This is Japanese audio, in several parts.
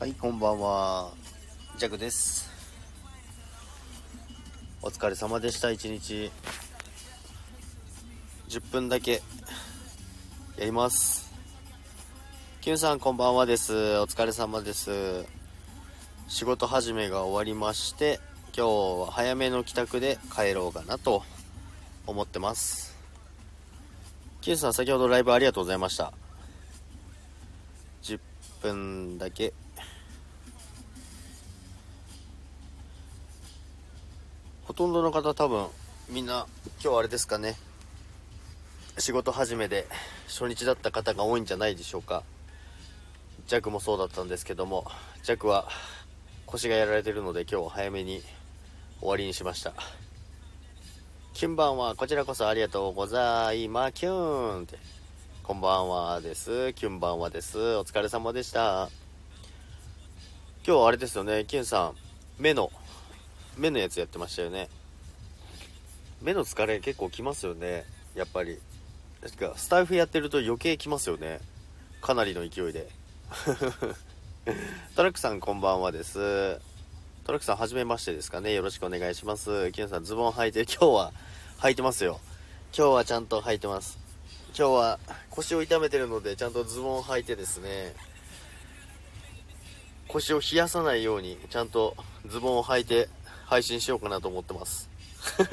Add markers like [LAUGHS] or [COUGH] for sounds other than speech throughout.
はい、こんばんは。ジャクです。お疲れ様でした、一日。10分だけやります。キュンさん、こんばんはです。お疲れ様です。仕事始めが終わりまして、今日は早めの帰宅で帰ろうかなと思ってます。キュンさん、先ほどライブありがとうございました。10分だけとんどの方多分みんな今日あれですかね。仕事始めで初日だった方が多いんじゃないでしょうか。ジャックもそうだったんですけどもジャックは腰がやられてるので今日は早めに終わりにしました。キュンバンはこちらこそありがとうございまキューンって。こんばんはです。キュンバンはです。お疲れ様でした。今日はあれですよねキュンさん。目の目のやつやってましたよね。目の疲れ結構きますよね。やっぱり。かスタイフやってると余計きますよね。かなりの勢いで。[LAUGHS] トラックさんこんばんはです。トラックさんはじめましてですかね。よろしくお願いします。キュンさんズボン履いて今日は履いてますよ。今日はちゃんと履いてます。今日は腰を痛めてるのでちゃんとズボンを履いてですね。腰を冷やさないようにちゃんとズボンを履いて配信しようかなと思ってます [LAUGHS]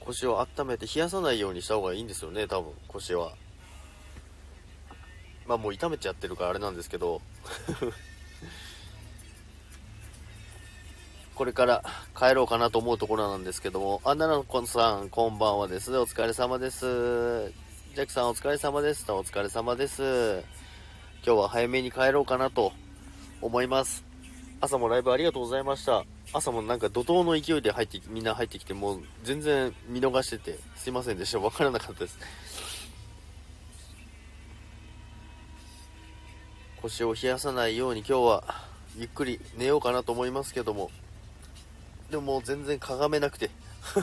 腰を温めて冷やさないようにした方がいいんですよね多分腰はまあもう痛めちゃってるからあれなんですけど [LAUGHS] これから帰ろうかなと思うところなんですけども、あ、奈々子さん、こんばんはです。お疲れ様です。ジャックさん、お疲れ様です。お疲れ様です。今日は早めに帰ろうかなと思います。朝もライブありがとうございました。朝もなんか怒涛の勢いで入って、みんな入ってきて、もう全然見逃してて、すいませんでした。わからなかったです。腰を冷やさないように今日はゆっくり寝ようかなと思いますけども、でももう全然かがめなくて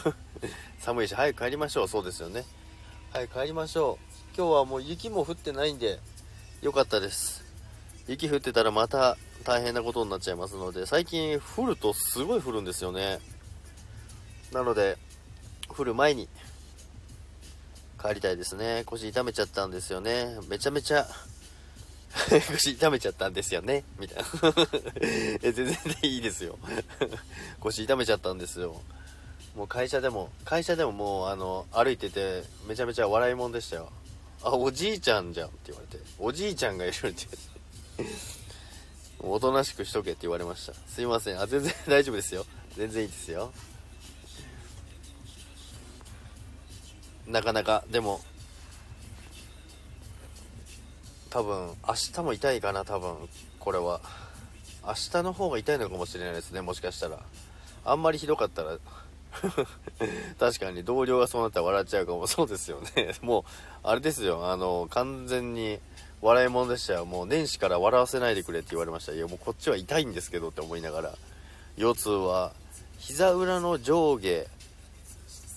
[LAUGHS] 寒いし早く帰りましょうそうですよね早く帰りましょう今日はもう雪も降ってないんでよかったです雪降ってたらまた大変なことになっちゃいますので最近降るとすごい降るんですよね。なので降る前に帰りたいですね。腰痛めちゃったんですよね。めちゃめちゃ [LAUGHS] 腰痛めちゃったんですよね。みたいな。[LAUGHS] え全然いいですよ。[LAUGHS] 腰痛めちゃったんですよ。もう会社でも会社でももうあの歩いててめちゃめちゃ笑いもんでしたよ。あおじいちゃんじゃんって言われておじいちゃんがいるって。おとなしくしとけって言われました。すいません。あ全然 [LAUGHS] 大丈夫ですよ。全然いいですよ。なかなか。でも多分明日も痛いかな多分これは。明日の方が痛いのかもしれないですねもしかしたら。あんまりひどかったら。[LAUGHS] 確かに同僚がそうなったら笑っちゃうかも。そうですよね。もうあれですよ。あの完全に笑いもんでしたよ。もう年始から笑わせないでくれって言われました。いやもうこっちは痛いんですけどって思いながら。腰痛は膝裏の上下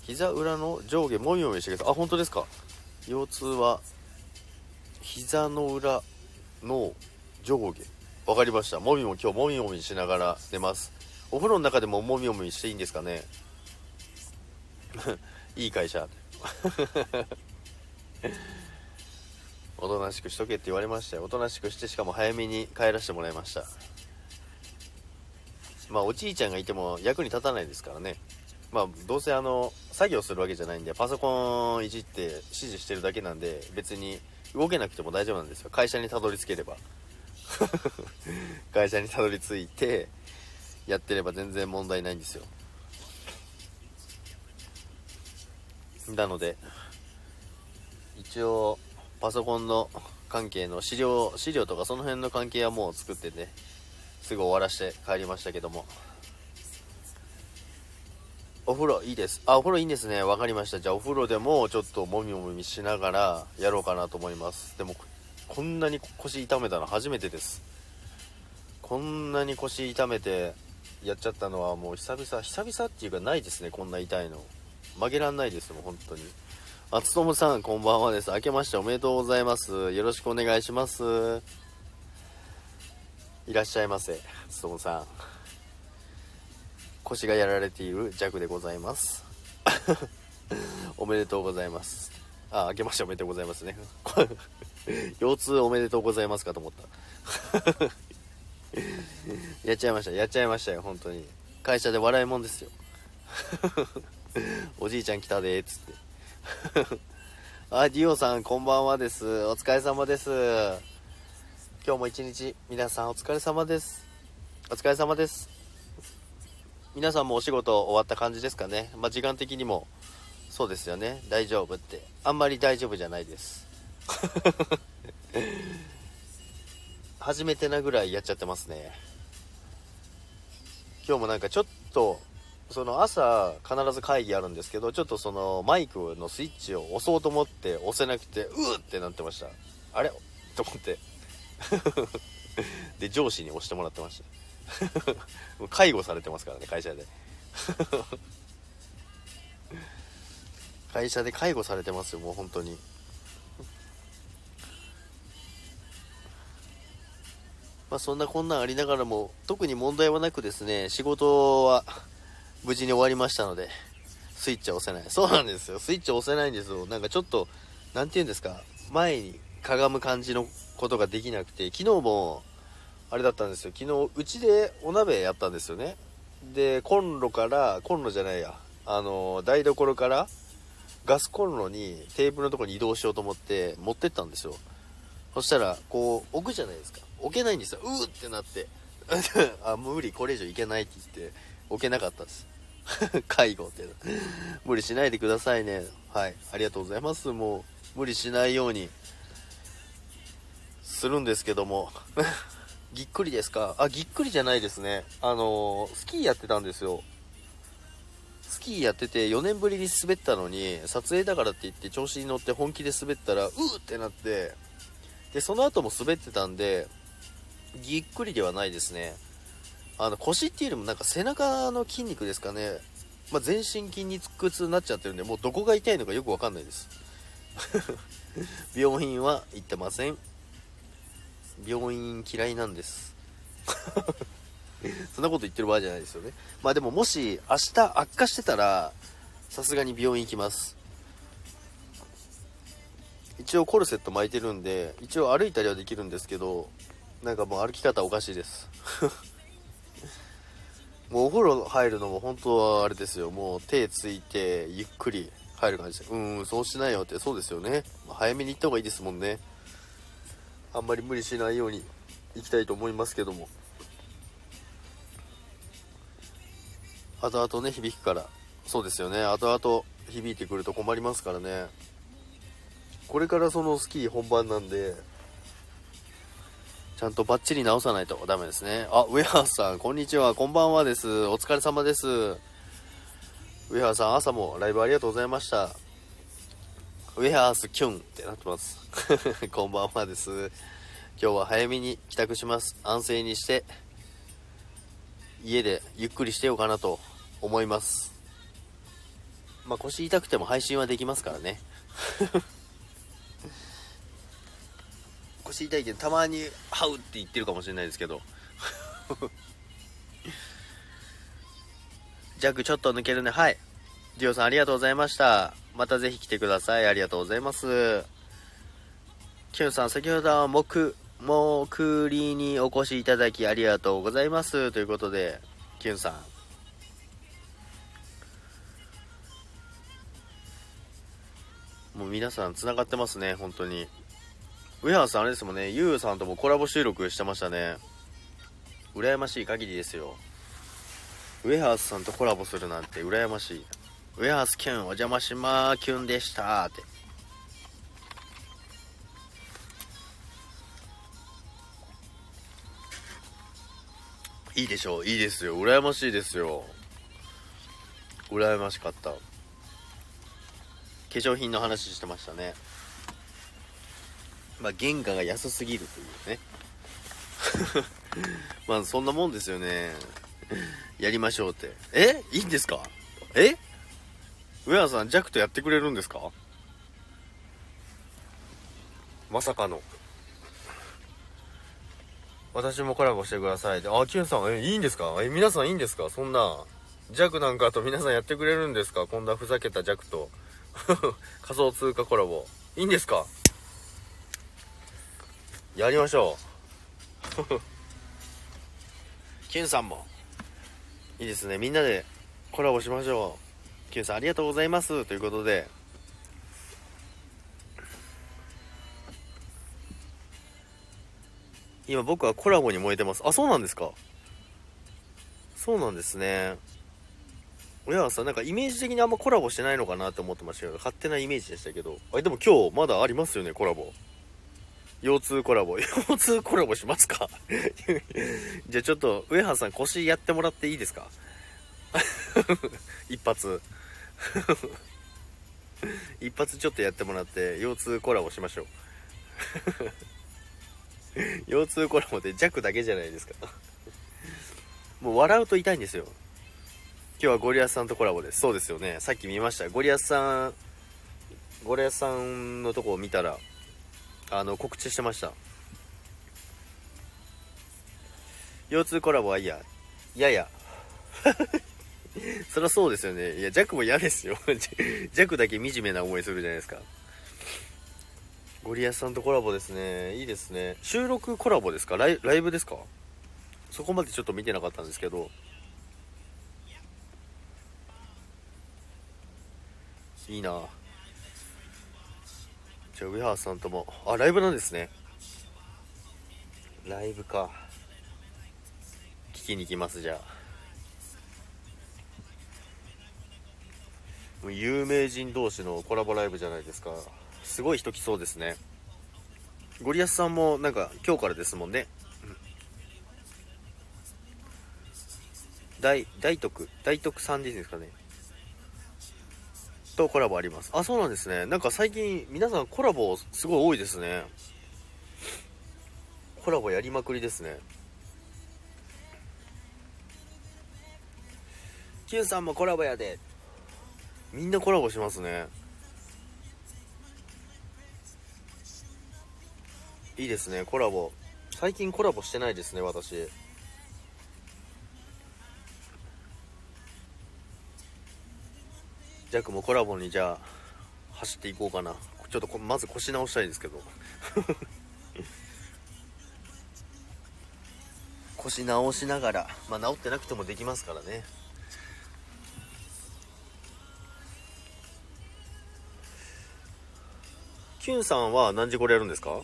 膝裏の上下もみもみしてくださいあ本当ですか？腰痛は膝の裏の上下。わかりました。もみも今日もみもみしながら寝ます。お風呂の中でももみもみしていいんですかね？[LAUGHS] いい会社。おとなしくしとけって言われましたよ。おとなしくしてしかも早めに帰らせてもらいました。まあおじいちゃんがいても役に立たないですからね。まあどうせあの作業するわけじゃないんでパソコンいじって指示してるだけなんで別に動けなくても大丈夫なんですよ。会社にたどり着ければ。[LAUGHS] 会社にたどり着いてやってれば全然問題ないんですよ。なので一応パソコンの関係の資料資料とかその辺の関係はもう作ってねすぐ終わらして帰りましたけども。お風呂いいです。あお風呂いいんですね。わかりました。じゃあお風呂でもちょっともみもみしながらやろうかなと思います。でもこんなに腰痛めたの初めてです。こんなに腰痛めてやっちゃったのはもう久々久々っていうかないですねこんな痛いの。曲げらんないですもん本当に。あつとむさん、こんばんはです。明けましておめでとうございます。よろしくお願いします。いらっしゃいませ、つとむさん。腰がやられている弱でございます。[LAUGHS] おめでとうございます。あ、明けましておめでとうございますね。[LAUGHS] 腰痛おめでとうございますかと思った。[LAUGHS] やっちゃいました、やっちゃいましたよ、本当に。会社で笑いもんですよ。おじいちゃん来たでーっつって。[LAUGHS] あ、ディオさん、こんばんはです。お疲れ様です。今日も一日、皆さんお疲れ様です。お疲れ様です。皆さんもお仕事終わった感じですかね。まあ、時間的にも、そうですよね。大丈夫って。あんまり大丈夫じゃないです。[LAUGHS] 初めてなぐらいやっちゃってますね。今日もなんかちょっとその朝必ず会議あるんですけどちょっとそのマイクのスイッチを押そうと思って押せなくてうーってなってました。あれ？と思って。[LAUGHS] で上司に押してもらってました。[LAUGHS] 介護されてますからね会社で。[LAUGHS] 会社で介護されてますよもう本当に。まあそんなこんなんありながらも特に問題はなくですね仕事は無事に終わりましたので、スイッチは押せない。そうなんですよ。スイッチ押せないんですよ。なんかちょっと、何て言うんですか、前にかがむ感じのことができなくて、昨日も、あれだったんですよ。昨日、うちでお鍋やったんですよね。で、コンロから、コンロじゃないや、あの、台所から、ガスコンロにテーブルのとこに移動しようと思って持ってったんですよ。そしたら、こう、置くじゃないですか。置けないんですよ。うーってなって。[LAUGHS] あ、無理、これ以上いけないって言って、置けなかったです。[LAUGHS] 介護って。無理しないでくださいね。はい。ありがとうございます。もう、無理しないように、するんですけども。[LAUGHS] ぎっくりですか？あ、ぎっくりじゃないですね。あのー、スキーやってたんですよ。スキーやってて4年ぶりに滑ったのに、撮影だからって言って調子に乗って本気で滑ったら、うーってなって、で、その後も滑ってたんで、ぎっくりではないですね。あの腰っていうよりもなんか背中の筋肉ですかね、まあ、全身筋肉痛になっちゃってるんでもうどこが痛いのかよくわかんないです。[LAUGHS] 病院は行ってません。病院嫌いなんです。[LAUGHS] そんなこと言ってる場合じゃないですよね。まあでももし明日悪化してたらさすがに病院行きます。一応コルセット巻いてるんで一応歩いたりはできるんですけどなんかもう歩き方おかしいです。[LAUGHS] もうお風呂入るのも本当はあれですよ。もう手ついてゆっくり入る感じで。うん、そうしないよって。そうですよね。早めに行った方がいいですもんね。あんまり無理しないように行きたいと思いますけども。後々ね、響くから。そうですよね。後々響いてくると困りますからね。これからそのスキー本番なんで、ゃんとバッチリ直さないとダメですね。あ、ウェハースさん、こんにちは。こんばんはです。お疲れ様です。ウェハーさん、朝もライブありがとうございました。ウェハースキュンってなってます。[LAUGHS] こんばんはです。今日は早めに帰宅します。安静にして、家でゆっくりしてようかなと思います。まあ、腰痛くても配信はできますからね。腰痛いけどたまに「ハウ」って言ってるかもしれないですけど。[LAUGHS] ジャックちょっと抜けるね。はい。ディオさんありがとうございました。またぜひ来てください。ありがとうございます。キュンさん先ほどは木木りにお越しいただきありがとうございます。ということでキュンさん。もう皆さん繋がってますね本当に。上原さんあれですもんね、ゆうさんともコラボ収録してましたね。羨ましい限りですよ。ウェハースさんとコラボするなんて羨ましい。ウェハースキュンお邪魔しまーキュンでしたって。いいでしょういいですよ。羨ましいですよ。羨ましかった。化粧品の話してましたね。まあ、原価が安すぎるというね。[LAUGHS] まあ、そんなもんですよね。やりましょうって。え？いいんですか？え？上原さん、ジャクとやってくれるんですか？まさかの。私もコラボしてください。で、あ、キュンさん、え、いいんですか？え、皆さんいいんですか？そんな、弱なんかと皆さんやってくれるんですか？こんなふざけた弱と。[LAUGHS] 仮想通貨コラボ。いいんですか？やりましょう。[LAUGHS] キュンさんも。いいですね。みんなでコラボしましょう。キュンさんありがとうございます。ということで。今僕はコラボに燃えてます。あ、そうなんですかそうなんですね。親はさ、なんかイメージ的にあんまコラボしてないのかなって思ってましたけど、勝手なイメージでしたけど。あ、でも今日まだありますよね、コラボ。腰痛コラボ。[LAUGHS] 腰痛コラボしますか？[LAUGHS] じゃあちょっと、上原さん腰やってもらっていいですか？[LAUGHS] 一発。一発ちょっとやってもらって、腰痛コラボしましょう。腰痛コラボで弱だけじゃないですかもう笑うと痛いんですよ。今日はゴリアスさんとコラボです。そうですよね。さっき見ました。ゴリアスさん、ゴリアスさんのとこを見たら、あの、告知してました。腰痛コラボはいいや。やや。そりゃそうですよね。いや、弱も嫌ですよ。[LAUGHS] 弱だけ惨めな思いするじゃないですか。ゴリアスさんとコラボですね。いいですね。収録コラボですか？ライライブですか？そこまでちょっと見てなかったんですけど。いいなじゃあ、上原さんとも。あ、ライブなんですね。ライブか。聞きに行きます、じゃあ。もう有名人同士のコラボライブじゃないですか。すごい人来そうですね。ゴリアスさんもなんか今日からですもんね。大、大徳、大徳さんでいいですかね。とコラボあります。あ、そうなんですね。なんか最近皆さんコラボすごい多いですね。コラボやりまくりですね。Q さんもコラボやで。みんなコラボしますね。いいですねコラボ最近コラボしてないですね私ジャックもコラボにじゃあ走っていこうかな。ちょっとまず腰直したいですけど。[LAUGHS] 腰直しながらまあ直ってなくてもできますからね。キュンさんは何時頃やるんですか？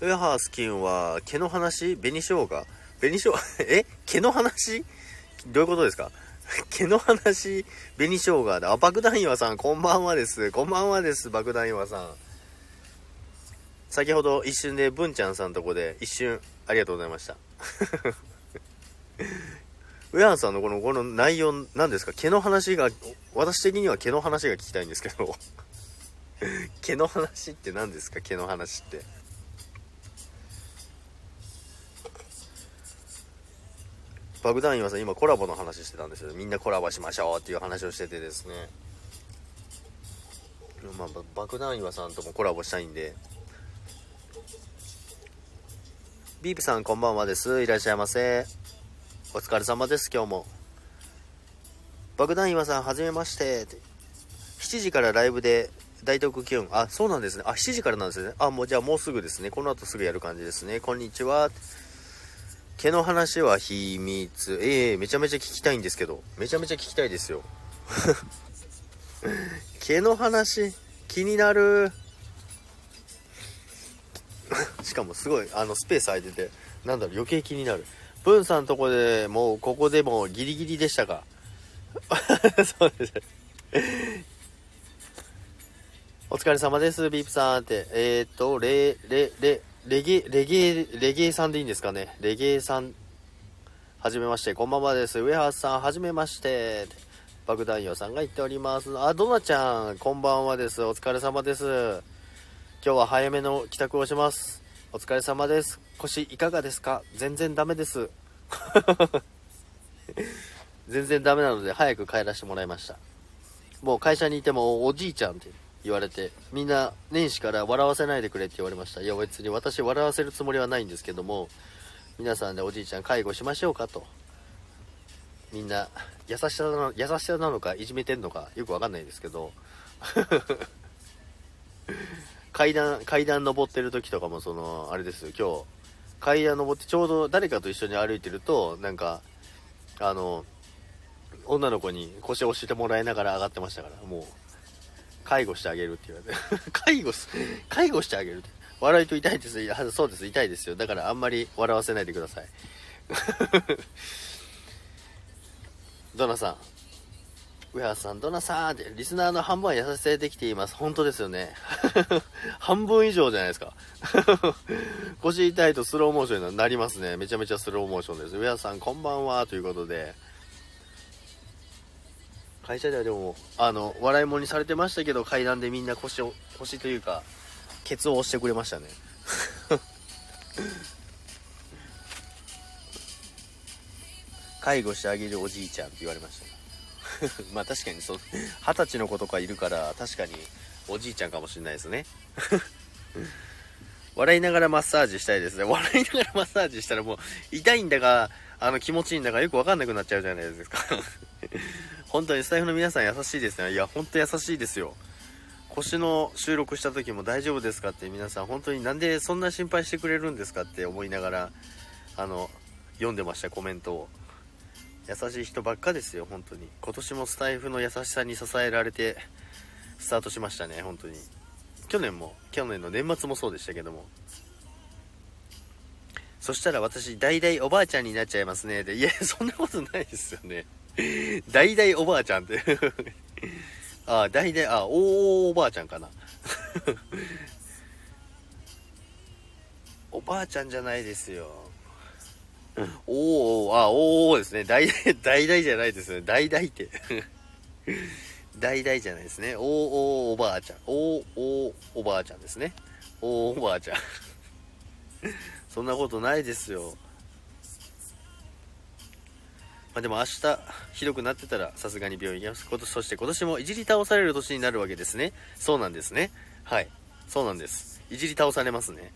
ウェハースキンは毛の話？紅生姜紅生姜え？毛の話？どういうことですか？[LAUGHS] 毛の話紅生姜だ。あ、爆弾岩さん、こんばんはです。こんばんはです、爆弾岩さん。先ほど一瞬で文ちゃんさんとこで一瞬ありがとうございました。[LAUGHS] ウェハーさんのこの、この内容何ですか？毛の話が、私的には毛の話が聞きたいんですけど [LAUGHS] 毛の話って何ですか？毛の話って。爆弾岩さん今コラボの話してたんですよ。みんなコラボしましょうっていう話をしててですね。まあ爆弾岩さんともコラボしたいんで。ビープさんこんばんはです。いらっしゃいませ。お疲れ様です今日も。爆弾岩さんはじめまして7時からライブで大徳気温あそうなんですね。あ7時からなんですね。あもうじゃあもうすぐですね。この後すぐやる感じですね。こんにちは。毛の話は秘密。ええー、めちゃめちゃ聞きたいんですけど。めちゃめちゃ聞きたいですよ。[LAUGHS] 毛の話、気になる。[LAUGHS] しかもすごい、あの、スペース空いてて、なんだろう、余計気になる。ブンさんとこでもう、ここでもギリギリでしたか？[LAUGHS] そうです。お疲れ様です、ビープさんって。えー、っと、レ、レ、レ、レゲレゲレゲエさんでいいんですかね？レゲエさん、はじめまして、こんばんはです。ウェハースさん、はじめまして。爆弾用さんが言っております。あ、ドナちゃん、こんばんはです。お疲れ様です。今日は早めの帰宅をします。お疲れ様です。腰いかがですか？全然ダメです。[LAUGHS] 全然ダメなので早く帰らせてもらいました。もう会社にいてもおじいちゃんって言われて、みんな年始から笑わせないでくれって言われました。いや別に私笑わせるつもりはないんですけども、皆さんでおじいちゃん介護しましょうかと。みんな優しさなの優しさなのかいじめてんのかよくわかんないですけど [LAUGHS] 階段階段登ってる時とかもそのあれですよ今日階段登ってちょうど誰かと一緒に歩いてるとなんかあの女の子に腰を押してもらいながら上がってましたからもう介護してあげるって言われて [LAUGHS] 介護す介護してあげるって笑いと痛いですいそうです痛いですよだからあんまり笑わせないでください [LAUGHS] ドナさん上原さん、ドナさんって、リスナーの半分は優しさでできています。本当ですよね。[LAUGHS] 半分以上じゃないですか。腰痛いとスローモーションになりますね。めちゃめちゃスローモーションです。上原さん、こんばんは、ということで。会社ではでも、あの、笑い物にされてましたけど、階段でみんな腰を、腰というか、ケツを押してくれましたね。[LAUGHS] 介護してあげるおじいちゃんって言われました。[LAUGHS] まあ確かにそう、二十歳の子とかいるから確かにおじいちゃんかもしれないですね。[LAUGHS] 笑いながらマッサージしたいですね。笑いながらマッサージしたらもう痛いんだか、あの気持ちいいんだかよくわかんなくなっちゃうじゃないですか。[LAUGHS] 本当にスタイフの皆さん優しいですね。いや、ほんと優しいですよ。腰の収録した時も大丈夫ですかって皆さん本当になんでそんな心配してくれるんですかって思いながら、あの、読んでました、コメントを。優しい人ばっかですよ、本当に。今年もスタイフの優しさに支えられて、スタートしましたね、本当に。去年も、去年の年末もそうでしたけども。そしたら私、代々おばあちゃんになっちゃいますね。で、いや、そんなことないですよね。[LAUGHS] 代々おばあちゃんってあ [LAUGHS] あ、代々、あ、おーおばあちゃんかな。[LAUGHS] おばあちゃんじゃないですよ。おおあ、おおですね。大々、大々じゃないですね。大々って。大々じゃないですね。おおおばあちゃん。おおおばあちゃんですね。おおばあちゃん。そんなことないですよ。まあ、でも明日、ひどくなってたらさすがに病院行きます。今年、そして今年もいじり倒される年になるわけですね。そうなんですね。はい。そうなんです。いじり倒されますね。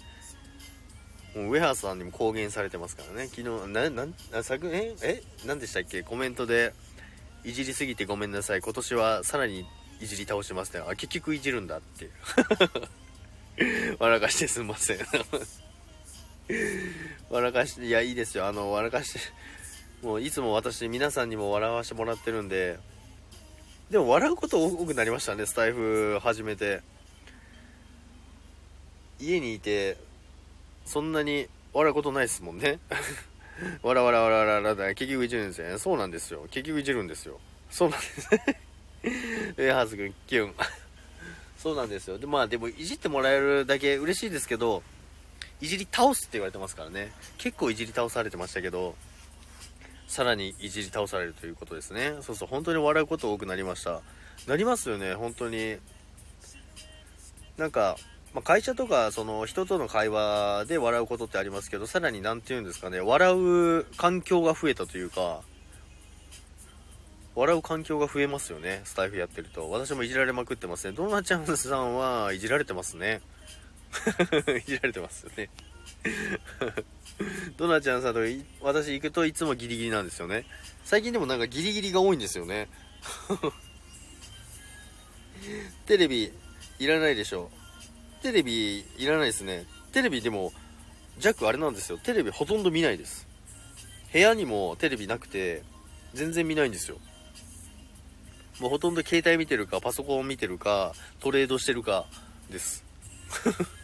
もうウェハースさんにも公言されてますからね。昨日、な、なん、昨年、え何でしたっけ？コメントで、いじりすぎてごめんなさい。今年はさらにいじり倒しますね。あ、結局いじるんだって。[LAUGHS] 笑かしてすんません。笑かして、いや、いいですよ。あの、笑かして、もういつも私、皆さんにも笑わしてもらってるんで、でも笑うこと多くなりましたね、スタイフ始めて。家にいて、そんなに笑うことないですもんね。[LAUGHS] わらわらわらわらわら結局いじるんですよね。そうなんですよ。結局いじるんですよ。そうなんですね。[LAUGHS] えハーズ君、キュン。そうなんですよ。で、まあでも、いじってもらえるだけ嬉しいですけど、いじり倒すって言われてますからね。結構いじり倒されてましたけど、さらにいじり倒されるということですね。そうそう、本当に笑うこと多くなりました。なりますよね、本当に。なんか、まあ、会社とかその人との会話で笑うことってありますけどさらに何て言うんですかね笑う環境が増えたというか笑う環境が増えますよねスタイフやってると私もいじられまくってますねドナちゃんさんはいじられてますね [LAUGHS] いじられてますよね [LAUGHS] ドナちゃんさんと私行くといつもギリギリなんですよね最近でもなんかギリギリが多いんですよね [LAUGHS] テレビいらないでしょテレビいらないですね。テレビでも、ジャックあれなんですよ。テレビほとんど見ないです。部屋にもテレビなくて、全然見ないんですよ。もうほとんど携帯見てるか、パソコン見てるか、トレードしてるか、です。[LAUGHS]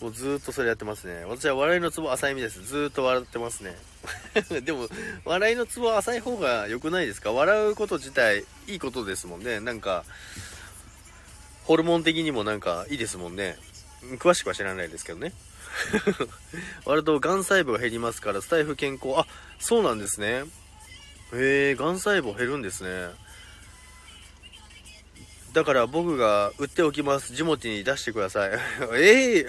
もうずーっとそれやってますね。私は笑いのツボ浅い意味です。ずーっと笑ってますね。[LAUGHS] でも、笑いのツボ浅い方が良くないですか？笑うこと自体いいことですもんね。なんか、ホルモン的にもなんかいいですもんね。詳しくは知らないですけどね。[LAUGHS] 割と癌細胞が減りますから、スタイフ健康。あ、そうなんですね。へえ、癌細胞減るんですね。だから僕が売っておきます。ジモティに出してください。[LAUGHS] ええ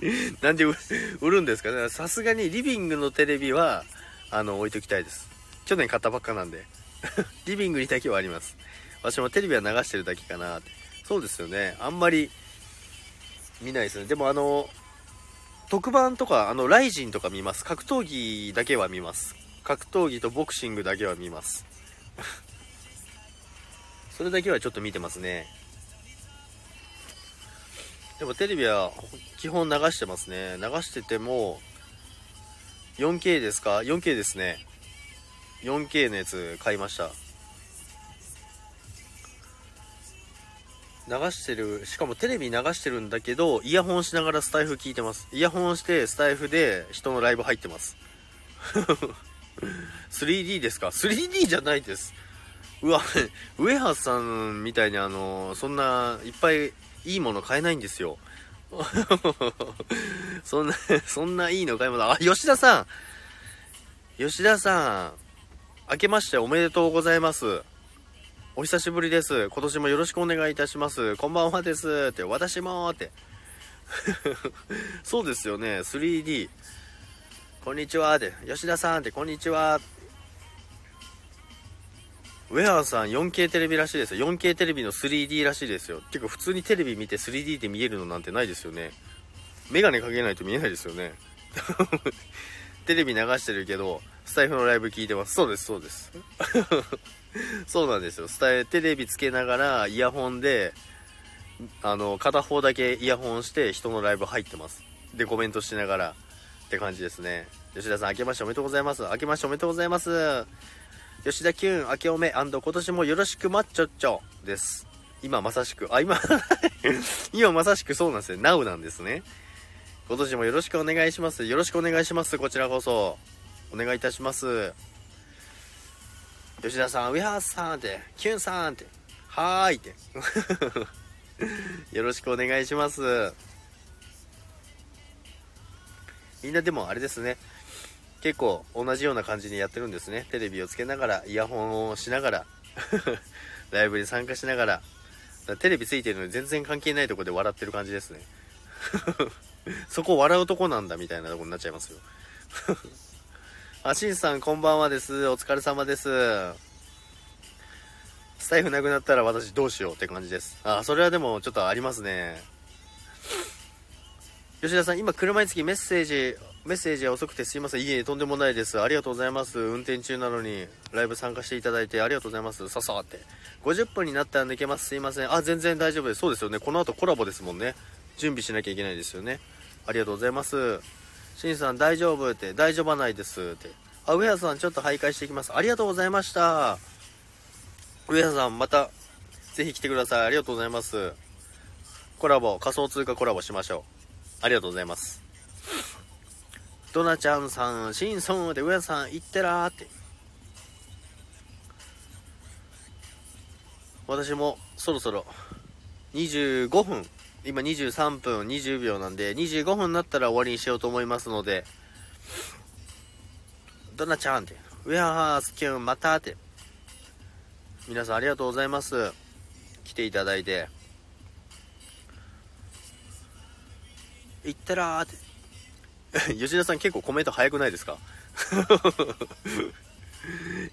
ー、[LAUGHS] なんで売るんですかねさすがにリビングのテレビは、あの、置いときたいです。去年買ったばっかなんで。[LAUGHS] リビングにだけはあります。私もテレビは流してるだけかな。そうですよね。あんまり見ないですね。でもあの、特番とか、あの、ライジンとか見ます。格闘技だけは見ます。格闘技とボクシングだけは見ます。それだけはちょっと見てますね。でもテレビは基本流してますね。流してても、4K ですか ?4K ですね。4K のやつ買いました。流してる、しかもテレビ流してるんだけど、イヤホンしながらスタイフ聞いてます。イヤホンしてスタイフで人のライブ入ってます。[LAUGHS] 3D ですか ?3D じゃないです。うわ、ウエハースさんみたいにあの、そんないっぱいいいもの買えないんですよ。[LAUGHS] そんな、そんないいの買い物。あ、吉田さん吉田さん明けましておめでとうございます。お久しぶりです。今年もよろしくお願いいたします。こんばんはです。って、私もって。[LAUGHS] そうですよね、3D。こんにちはって、吉田さんって、こんにちは。ウェアさん 4K テレビらしいですよ。4K テレビの 3D らしいですよ。てか普通にテレビ見て 3D で見えるのなんてないですよね。メガネかけないと見えないですよね。[LAUGHS] テレビ流してるけど、スタイフのライブ聞いてます。そうです、そうです。[LAUGHS] そうなんですよ。スタイテレビつけながらイヤホンで、あの、片方だけイヤホンして人のライブ入ってます。で、コメントしながらって感じですね。吉田さん、明けましておめでとうございます。明けましておめでとうございます。吉田キュン、明けおめ今年もよろしくマッチョッチョです。今まさしく、あ、今、[LAUGHS] 今まさしくそうなんですね。Now なんですね。今年もよろしくお願いします。よろしくお願いします。こちらこそ。お願いいたします。吉田さん、ウィハースさんって、キュンさんって、はーいって。[LAUGHS] よろしくお願いします。みんなでもあれですね。結構同じような感じにやってるんですね。テレビをつけながら、イヤホンをしながら、[LAUGHS] ライブに参加しながら、らテレビついてるのに全然関係ないとこで笑ってる感じですね。[LAUGHS] そこ笑うとこなんだみたいなとこになっちゃいますよ。[LAUGHS] あ、しんさんこんばんはです。お疲れ様です。スタイフなくなったら私どうしようって感じです。あ、それはでもちょっとありますね。吉田さん、今車につきメッセージ、メッセージが遅くてすいません。いえ、とんでもないです。ありがとうございます。運転中なのに、ライブ参加していただいてありがとうございます。ささって。50分になったら抜けます。すいません。あ、全然大丈夫です。そうですよね。この後コラボですもんね。準備しなきゃいけないですよね。ありがとうございます。しんさん、大丈夫って、大丈夫ないですって。あ、上原さん、ちょっと徘徊していきます。ありがとうございました。上原さん、また、ぜひ来てください。ありがとうございます。コラボ、仮想通貨コラボしましょう。ありがとうございます。ドナちゃんさん、シンソンで上さん、行ってらーって。私もそろそろ25分、今23分20秒なんで、25分になったら終わりにしようと思いますので、ドナちゃんって、ウェアハースキュンまたって、皆さんありがとうございます。来ていただいて。いったらーって。[LAUGHS] 吉田さん結構コメント早くないですか？[LAUGHS]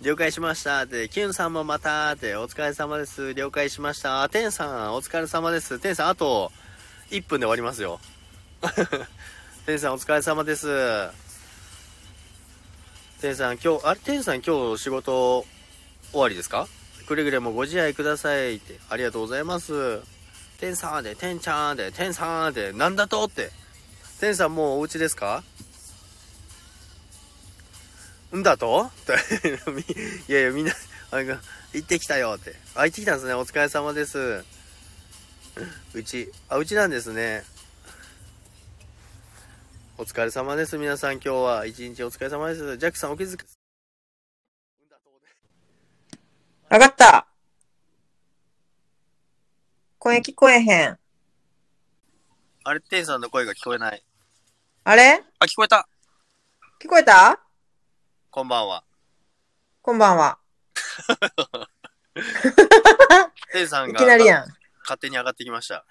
了解しましたって、キュンさんもまたって、お疲れ様です。了解しました。テンさん、お疲れ様です。テンさん、あと1分で終わりますよ。[LAUGHS] テンさん、お疲れ様です。テンさん、今日、あれ、テンさん、今日仕事終わりですか？くれぐれもご自愛くださいって、ありがとうございます。テンさんで、テンちゃんで、テンさんで、なんだとって。テンさんもうお家ですか？んだと？[LAUGHS] いやいや、みんな、あの行ってきたよって。あ、行ってきたんですね。お疲れ様です。うち、あ、うちなんですね。お疲れ様です。皆さん今日は一日お疲れ様です。ジャックさんお気づかんだとわかった。声聞こえへん。あれ、テンさんの声が聞こえない。あれ？あ、聞こえた聞こえた？こんばんは。こんばんは。テンさんいがきなりやん。勝手に上がってきました。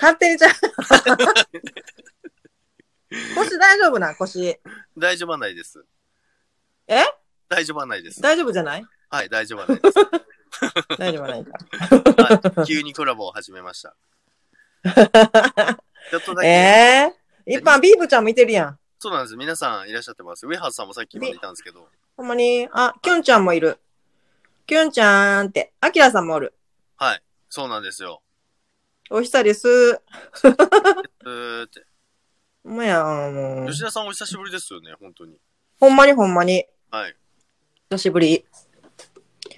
勝手にじゃう。[LAUGHS] 腰大丈夫な？ん腰。大丈夫はないです。え？大丈夫はないです。大丈夫じゃない？はい、大丈夫はないです。[LAUGHS] 大丈夫ないか。[LAUGHS] はい、急にコラボを始めました。[LAUGHS] ちょっとだけ、ええ一般ビーブちゃん見てるやん。そうなんです。皆さんいらっしゃってます。ウェハーズさんもさっきまでいたんですけど、ほんまに、あ、キュンちゃんもいる。キュンちゃんって、アキラさんもおる。はい、そうなんですよ。お久です。うーって。ほんまや、もう。吉田さんお久しぶりですよね、本当に。ほんまにほんまに。はい。久しぶり。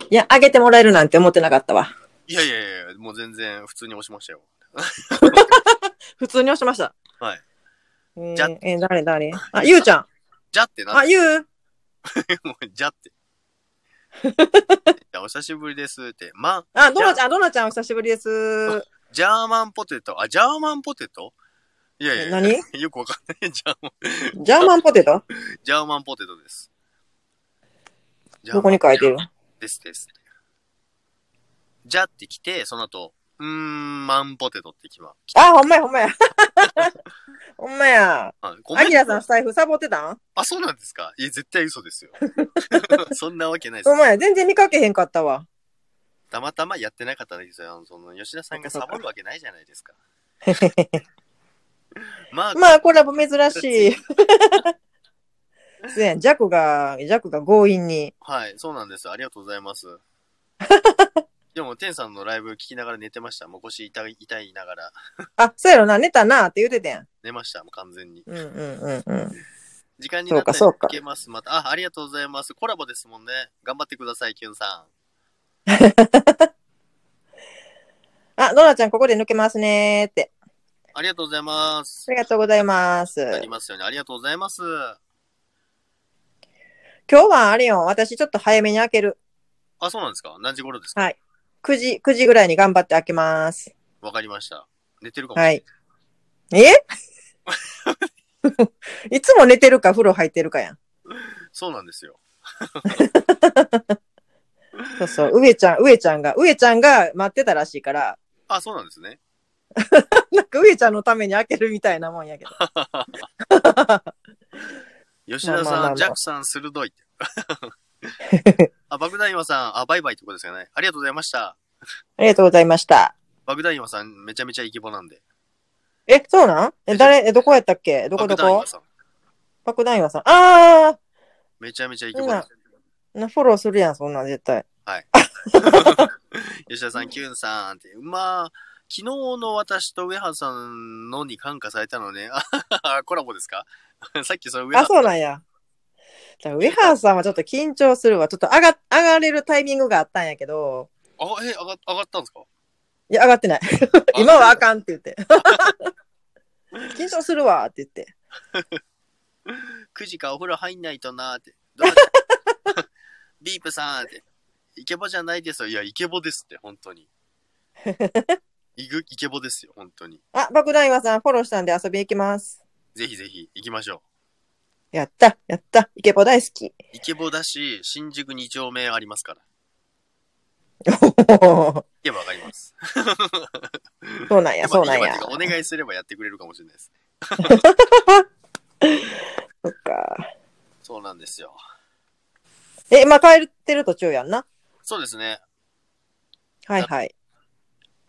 いや、あげてもらえるなんて思ってなかったわ。いやいやいや、もう全然普通に押しましたよ。[LAUGHS] 普通に押しました。はい。えー、じゃえー誰誰？あ、ゆうちゃん。じゃってなあ、ゆう。[LAUGHS] もう、じゃって。[LAUGHS] お久しぶりですって。ま、あ、ドナちゃん、ドナちゃんお久しぶりです。ジャーマンポテト。あ、ジャーマンポテト？いやいやえ何？よくわかんない。ジャーマン、ジャーマンポテト？ジャーマンポテトです。どこに書いてる？ですです。じゃって来て、その後、うーん、マンポテトってきま。あ、ほんまや、ほんまや。[LAUGHS] ほんまや。あ、ごめんアキラさん、財布サボってたん？あ、そうなんですか？いや、絶対嘘ですよ。[LAUGHS] そんなわけないです。ほんまや、全然見かけへんかったわ。たまたまやってなかったですよ。その、吉田さんがサボるわけないじゃないですか。[LAUGHS] まあ、まあ、コラボ珍しい。そうやん、ジャクが、ジャクが強引に。はい、そうなんです。ありがとうございます。でも、テンさんのライブ聞きながら寝てました。もう腰痛い、痛いながらあ、そうやろな、寝たなって言ってたやん。寝ました。もう完全に。うんうんうんうん。時間になったらそうかそうかいけます。また、あ、ありがとうございます。コラボですもんね。頑張ってください、キュンさ [LAUGHS] あ、ドナちゃん、ここで抜けますねーって。ん。ありがとうございますあ。りがとうございます。なりますよね。ありがとうございます。今日はあれよ、私ちょっと早めに開ける。あ、そうなんですか何時頃ですか？はい。9時、9時ぐらいに頑張って開けます。わかりました。寝てるかもしれな。はいい。え？[LAUGHS] いつも寝てるか風呂入ってるかやん。そうなんですよ。[LAUGHS] そうそう。上ちゃん、上ちゃんが、上ちゃんが待ってたらしいから、あ、そうなんですね。[LAUGHS] なんか上ちゃんのために開けるみたいなもんやけど。吉田さん、まあまあまあまあジャックさん、鋭いって。[LAUGHS] あ、爆弾岩さん、あ、バイバイってことですかね。ありがとうございました。ありがとうございました。爆弾岩さん、めちゃめちゃイケボなんで。え、そうなん？え、誰、え、どこやったっけ？どこどこ？爆弾岩さん。あめちゃめちゃイケボなフォローするやん、そんなん絶対。[LAUGHS] 吉田さん、キュンさんって。まあ、昨日の私と上原さんのに感化されたのね。あ、コラボですか？[LAUGHS] さっきその上あ、原そうなんや。じゃあ、ウェハースさんはちょっと緊張するわ。ちょっと上が、上がれるタイミングがあったんやけど、あ、え、上が上がったんですか？いや、上がってない。今はあかんって言って。[LAUGHS] 緊張するわって言って。9時かお風呂入んないとなーって。[LAUGHS] ビープさんって。イケボじゃないですよ。いや、イケボですって、本当に。イグイケボですよ、本当に。あ、爆弾岩さんフォローしたんで遊び行きます。ぜひぜひ行きましょやった、やった。イケボ大好き。う。イケボだし、新宿2丁目ありますから。そ行けばわかります。うなんや、そうなんや。お願いすればやってくれるかもしれないです。[LAUGHS] そっか。そうなんですよ。え、今帰ってる途中やんな？そうですね。はいはい。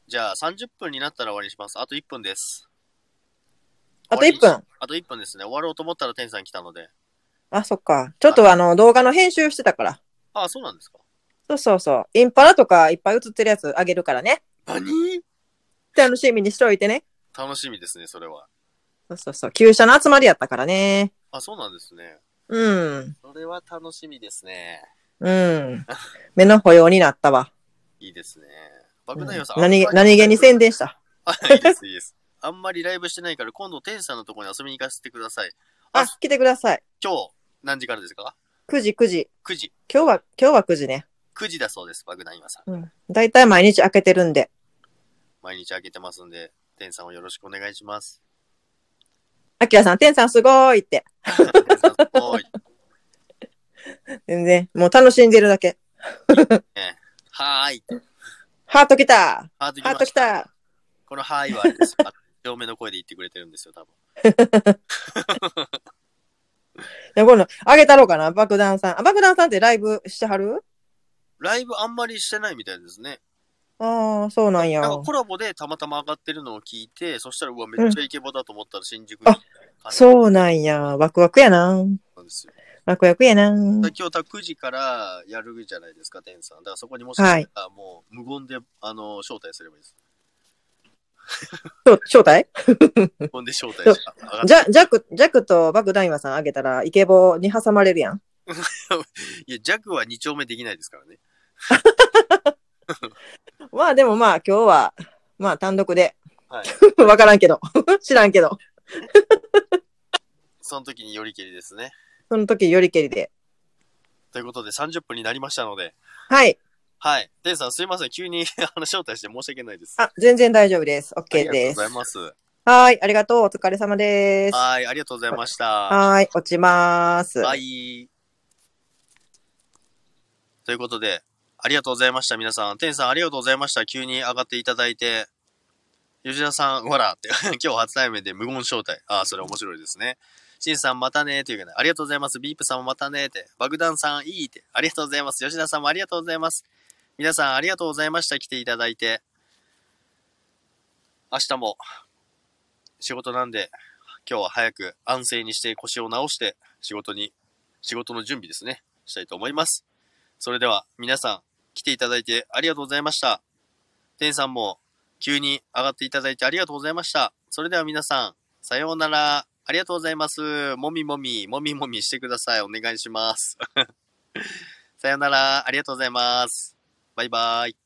じゃあ30分になったら終わりにします。あと1分です。あと1分。あと1分ですね。終わろうと思ったら天さん来たので。あ、そっか。ちょっとあの、動画の編集してたから。あ、そうなんですか。そうそうそう。インパラとかいっぱい映ってるやつあげるからね。何？楽しみにしておいてね。楽しみですね、それは。そうそうそう。旧車の集まりやったからね。あ、そうなんですね。うん。それは楽しみですね。うん。目の保養になったわ。いいですね。うん爆弾予さん。何気、あんまり何気に宣伝した。あ、いいです、いいです。あんまりライブしてないから、今度天さんのところに遊びに行かせてください。ああ、来てください。今日、何時からですか？9時、9時。?9 時。今日は、今日は9時ね。9時だそうです、爆弾今さん。うん。だいたい毎日開けてるんで。毎日開けてますんで、天さんをよろしくお願いします。あきらさん、てんさんすごいって。天さん、おい。[LAUGHS] 全然、もう楽しんでるだけ。[LAUGHS] はーい。ハート来たハート来ハーました。ト来たこのはーいはあれです。あ両目の声で言ってくれてるんですよ、多分。[LAUGHS] で、今度、あげたろうかな爆弾さん。あ、爆弾さんってライブしてはる？ライブあんまりしてないみたいですね。ああ、そうなんや。なんかコラボでたまたま上がってるのを聞いて、そしたら、うわ、めっちゃイケボだと思ったら新宿にあそうなんや。ワクワクやな。なんですよ。ワクワクやな。今日多分9時からやるじゃないですか、テンさん。だからそこにもしかしたら、もう無言で、あの、招待すればいいです。招招待？[LAUGHS] 無言で招待し上がっじゃ、ジャック、ジャックと爆弾岩さんあげたら、イケボに挟まれるやん。[LAUGHS] いや、弱は2丁目できないですからね。[LAUGHS] まあでもまあ今日は、まあ単独で。はい。わからんけど。知らんけど。その時によりけりですね。その時よりけりで。ということで30分になりましたので、はい。はい。テンさんすいません。急に [LAUGHS] あの招待して申し訳ないです。あ、全然大丈夫です。あ OK りがとうです。ございます。はい。ありがとう。お疲れ様です。はい。ありがとうございました。はい。落ちます。はい。ということで、ありがとうございました、皆さん。テンさん、ありがとうございました。急に上がっていただいて。吉田さん、ほら、って、[LAUGHS] 今日初対面で無言招待。ああ、それ面白いですね。シンさん、またね、というかね、ありがとうございます。ビープさんもまたね、って。爆弾さん、いいって。ありがとうございます。吉田さんもありがとうございます。皆さん、ありがとうございました。来ていただいて。明日も、仕事なんで、今日は早く安静にして腰を直して、仕事に、仕事の準備ですね、したいと思います。それでは、皆さん、来ていただいてありがとうございました。テンさんも、急に上がっていただいてありがとうございました。それでは皆さん、さようなら。ありがとうございます。もみもみ、もみもみしてください。お願いします。[LAUGHS] さようなら。ありがとうございます。バイバイ。